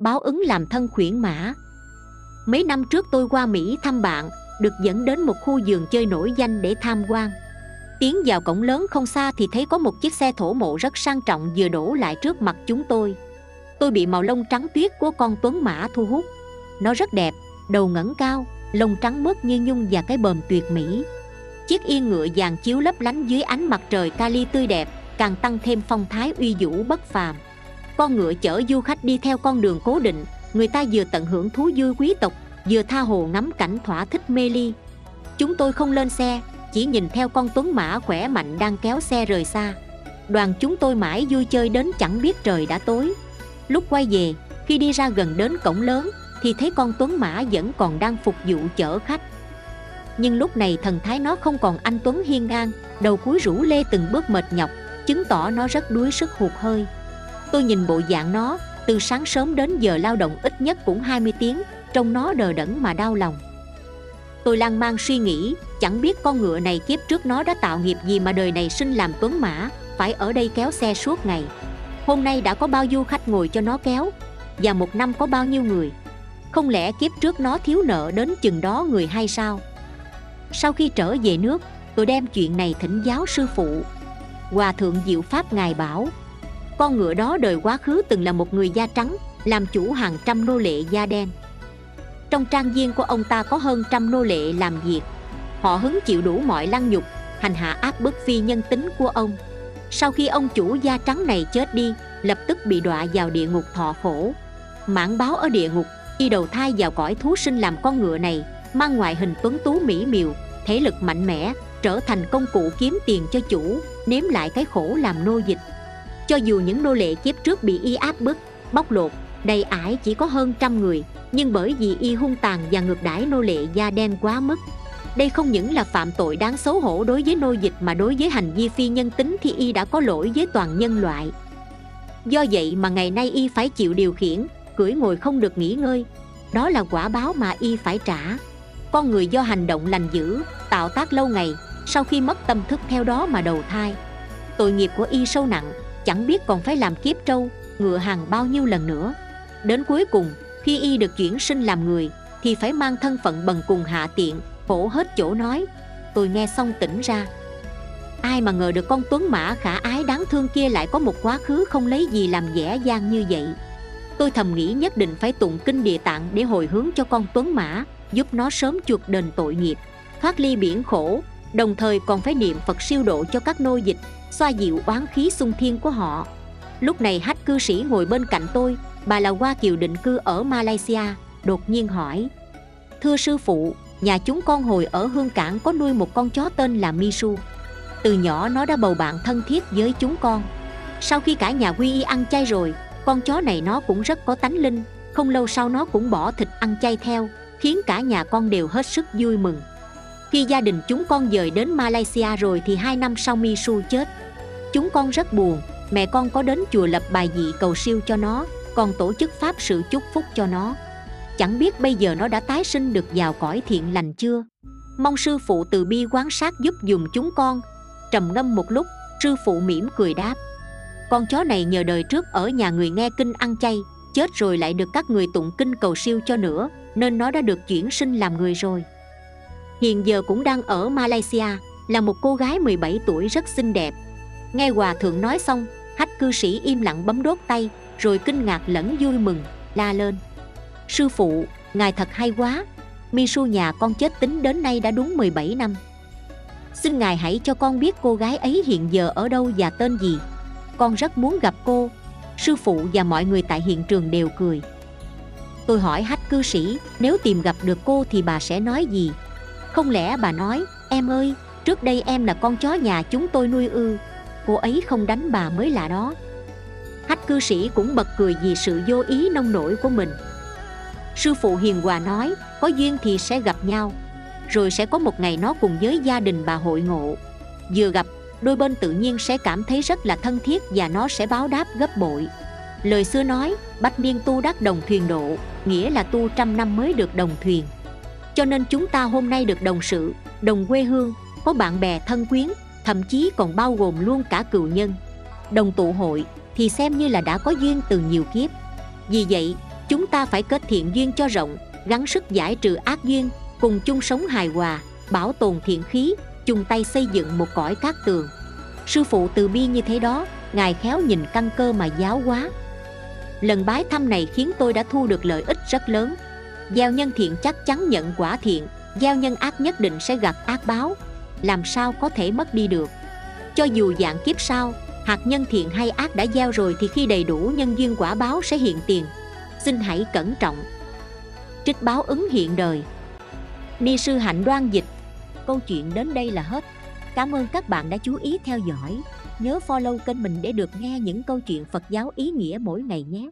báo ứng làm thân khuyển mã. Mấy năm trước tôi qua mỹ thăm bạn, được dẫn đến một khu vườn chơi nổi danh để tham quan. Tiến vào cổng lớn không xa thì thấy có một chiếc xe thổ mộ rất sang trọng vừa đổ lại trước mặt chúng tôi. Tôi bị màu lông trắng tuyết của con tuấn mã thu hút. Nó rất đẹp, đầu ngẩng cao, lông trắng mướt như nhung và cái bờm tuyệt mỹ. Chiếc yên ngựa vàng chiếu lấp lánh dưới ánh mặt trời kali tươi đẹp, càng tăng thêm phong thái uy vũ bất phàm con ngựa chở du khách đi theo con đường cố định, người ta vừa tận hưởng thú vui quý tộc, vừa tha hồ ngắm cảnh thỏa thích mê ly. Chúng tôi không lên xe, chỉ nhìn theo con tuấn mã khỏe mạnh đang kéo xe rời xa. Đoàn chúng tôi mãi vui chơi đến chẳng biết trời đã tối. Lúc quay về, khi đi ra gần đến cổng lớn, thì thấy con tuấn mã vẫn còn đang phục vụ chở khách. Nhưng lúc này thần thái nó không còn anh tuấn hiên ngang, đầu cúi rũ lê từng bước mệt nhọc, chứng tỏ nó rất đuối sức hụt hơi tôi nhìn bộ dạng nó, từ sáng sớm đến giờ lao động ít nhất cũng 20 tiếng, trông nó đờ đẫn mà đau lòng. Tôi lang mang suy nghĩ, chẳng biết con ngựa này kiếp trước nó đã tạo nghiệp gì mà đời này sinh làm tuấn mã, phải ở đây kéo xe suốt ngày. Hôm nay đã có bao du khách ngồi cho nó kéo, và một năm có bao nhiêu người. Không lẽ kiếp trước nó thiếu nợ đến chừng đó người hay sao? Sau khi trở về nước, tôi đem chuyện này thỉnh giáo sư phụ. Hòa thượng diệu pháp ngài bảo con ngựa đó đời quá khứ từng là một người da trắng, làm chủ hàng trăm nô lệ da đen. Trong trang viên của ông ta có hơn trăm nô lệ làm việc. Họ hứng chịu đủ mọi lăng nhục, hành hạ áp bức phi nhân tính của ông. Sau khi ông chủ da trắng này chết đi, lập tức bị đọa vào địa ngục thọ khổ. Mãn báo ở địa ngục khi đầu thai vào cõi thú sinh làm con ngựa này, mang ngoại hình tuấn tú mỹ miều thể lực mạnh mẽ, trở thành công cụ kiếm tiền cho chủ, nếm lại cái khổ làm nô dịch cho dù những nô lệ kiếp trước bị y áp bức, bóc lột, đầy ải chỉ có hơn trăm người, nhưng bởi vì y hung tàn và ngược đãi nô lệ da đen quá mức, đây không những là phạm tội đáng xấu hổ đối với nô dịch mà đối với hành vi phi nhân tính thì y đã có lỗi với toàn nhân loại. Do vậy mà ngày nay y phải chịu điều khiển, cưỡi ngồi không được nghỉ ngơi. Đó là quả báo mà y phải trả. Con người do hành động lành dữ, tạo tác lâu ngày, sau khi mất tâm thức theo đó mà đầu thai. Tội nghiệp của y sâu nặng chẳng biết còn phải làm kiếp trâu, ngựa hàng bao nhiêu lần nữa. Đến cuối cùng, khi y được chuyển sinh làm người, thì phải mang thân phận bần cùng hạ tiện khổ hết chỗ nói. Tôi nghe xong tỉnh ra. Ai mà ngờ được con tuấn mã khả ái đáng thương kia lại có một quá khứ không lấy gì làm dễ dàng như vậy. Tôi thầm nghĩ nhất định phải tụng kinh địa tạng để hồi hướng cho con tuấn mã, giúp nó sớm chuộc đền tội nghiệp, thoát ly biển khổ đồng thời còn phải niệm phật siêu độ cho các nô dịch, xoa dịu oán khí sung thiên của họ. Lúc này hách cư sĩ ngồi bên cạnh tôi, bà là hoa kiều định cư ở malaysia, đột nhiên hỏi, thưa sư phụ, nhà chúng con hồi ở hương cảng có nuôi một con chó tên là misu. Từ nhỏ nó đã bầu bạn thân thiết với chúng con. Sau khi cả nhà quy y ăn chay rồi, con chó này nó cũng rất có tánh linh, không lâu sau nó cũng bỏ thịt ăn chay theo, khiến cả nhà con đều hết sức vui mừng khi gia đình chúng con dời đến malaysia rồi thì hai năm sau misu chết. Chúng con rất buồn, mẹ con có đến chùa lập bài dị cầu siêu cho nó, còn tổ chức pháp sự chúc phúc cho nó. Chẳng biết bây giờ nó đã tái sinh được vào cõi thiện lành chưa? Mong sư phụ từ bi quán sát giúp dùm chúng con. Trầm ngâm một lúc, sư phụ mỉm cười đáp. Con chó này nhờ đời trước ở nhà người nghe kinh ăn chay, chết rồi lại được các người tụng kinh cầu siêu cho nữa, nên nó đã được chuyển sinh làm người rồi hiện giờ cũng đang ở malaysia, là một cô gái 17 tuổi rất xinh đẹp. Nghe hòa thượng nói xong, hách cư sĩ im lặng bấm đốt tay, rồi kinh ngạc lẫn vui mừng, la lên. Sư phụ, ngài thật hay quá. Mi su nhà con chết tính đến nay đã đúng 17 năm. Xin ngài hãy cho con biết cô gái ấy hiện giờ ở đâu và tên gì. Con rất muốn gặp cô. Sư phụ và mọi người tại hiện trường đều cười. Tôi hỏi hách cư sĩ, nếu tìm gặp được cô thì bà sẽ nói gì? Không lẽ bà nói, em ơi, trước đây em là con chó nhà chúng tôi nuôi ư, cô ấy không đánh bà mới lạ đó. Hách cư sĩ cũng bật cười vì sự vô ý nông nổi của mình. Sư phụ hiền hòa nói, có duyên thì sẽ gặp nhau, rồi sẽ có một ngày nó cùng với gia đình bà hội ngộ. Vừa gặp, đôi bên tự nhiên sẽ cảm thấy rất là thân thiết và nó sẽ báo đáp gấp bội. Lời xưa nói, bách niên tu đắc đồng thuyền độ, nghĩa là tu trăm năm mới được đồng thuyền cho nên chúng ta hôm nay được đồng sự, đồng quê hương, có bạn bè thân quyến, thậm chí còn bao gồm luôn cả cựu nhân. Đồng tụ hội thì xem như là đã có duyên từ nhiều kiếp. Vì vậy, chúng ta phải kết thiện duyên cho rộng, gắng sức giải trừ ác duyên, cùng chung sống hài hòa, bảo tồn thiện khí, chung tay xây dựng một cõi cát tường. Sư phụ từ bi như thế đó, ngài khéo nhìn căn cơ mà giáo hóa. Lần bái thăm này khiến tôi đã thu được lợi ích rất lớn gieo nhân thiện chắc chắn nhận quả thiện gieo nhân ác nhất định sẽ gặp ác báo. Làm sao có thể mất đi được? Cho dù dạng kiếp sau, hạt nhân thiện hay ác đã gieo rồi thì khi đầy đủ nhân duyên quả báo sẽ hiện tiền. Xin hãy cẩn trọng. Trích báo ứng hiện đời. Ni sư hạnh đoan dịch. Câu chuyện đến đây là hết. Cảm ơn các bạn đã chú ý theo dõi. Nhớ follow kênh mình để được nghe những câu chuyện phật giáo ý nghĩa mỗi ngày nhé.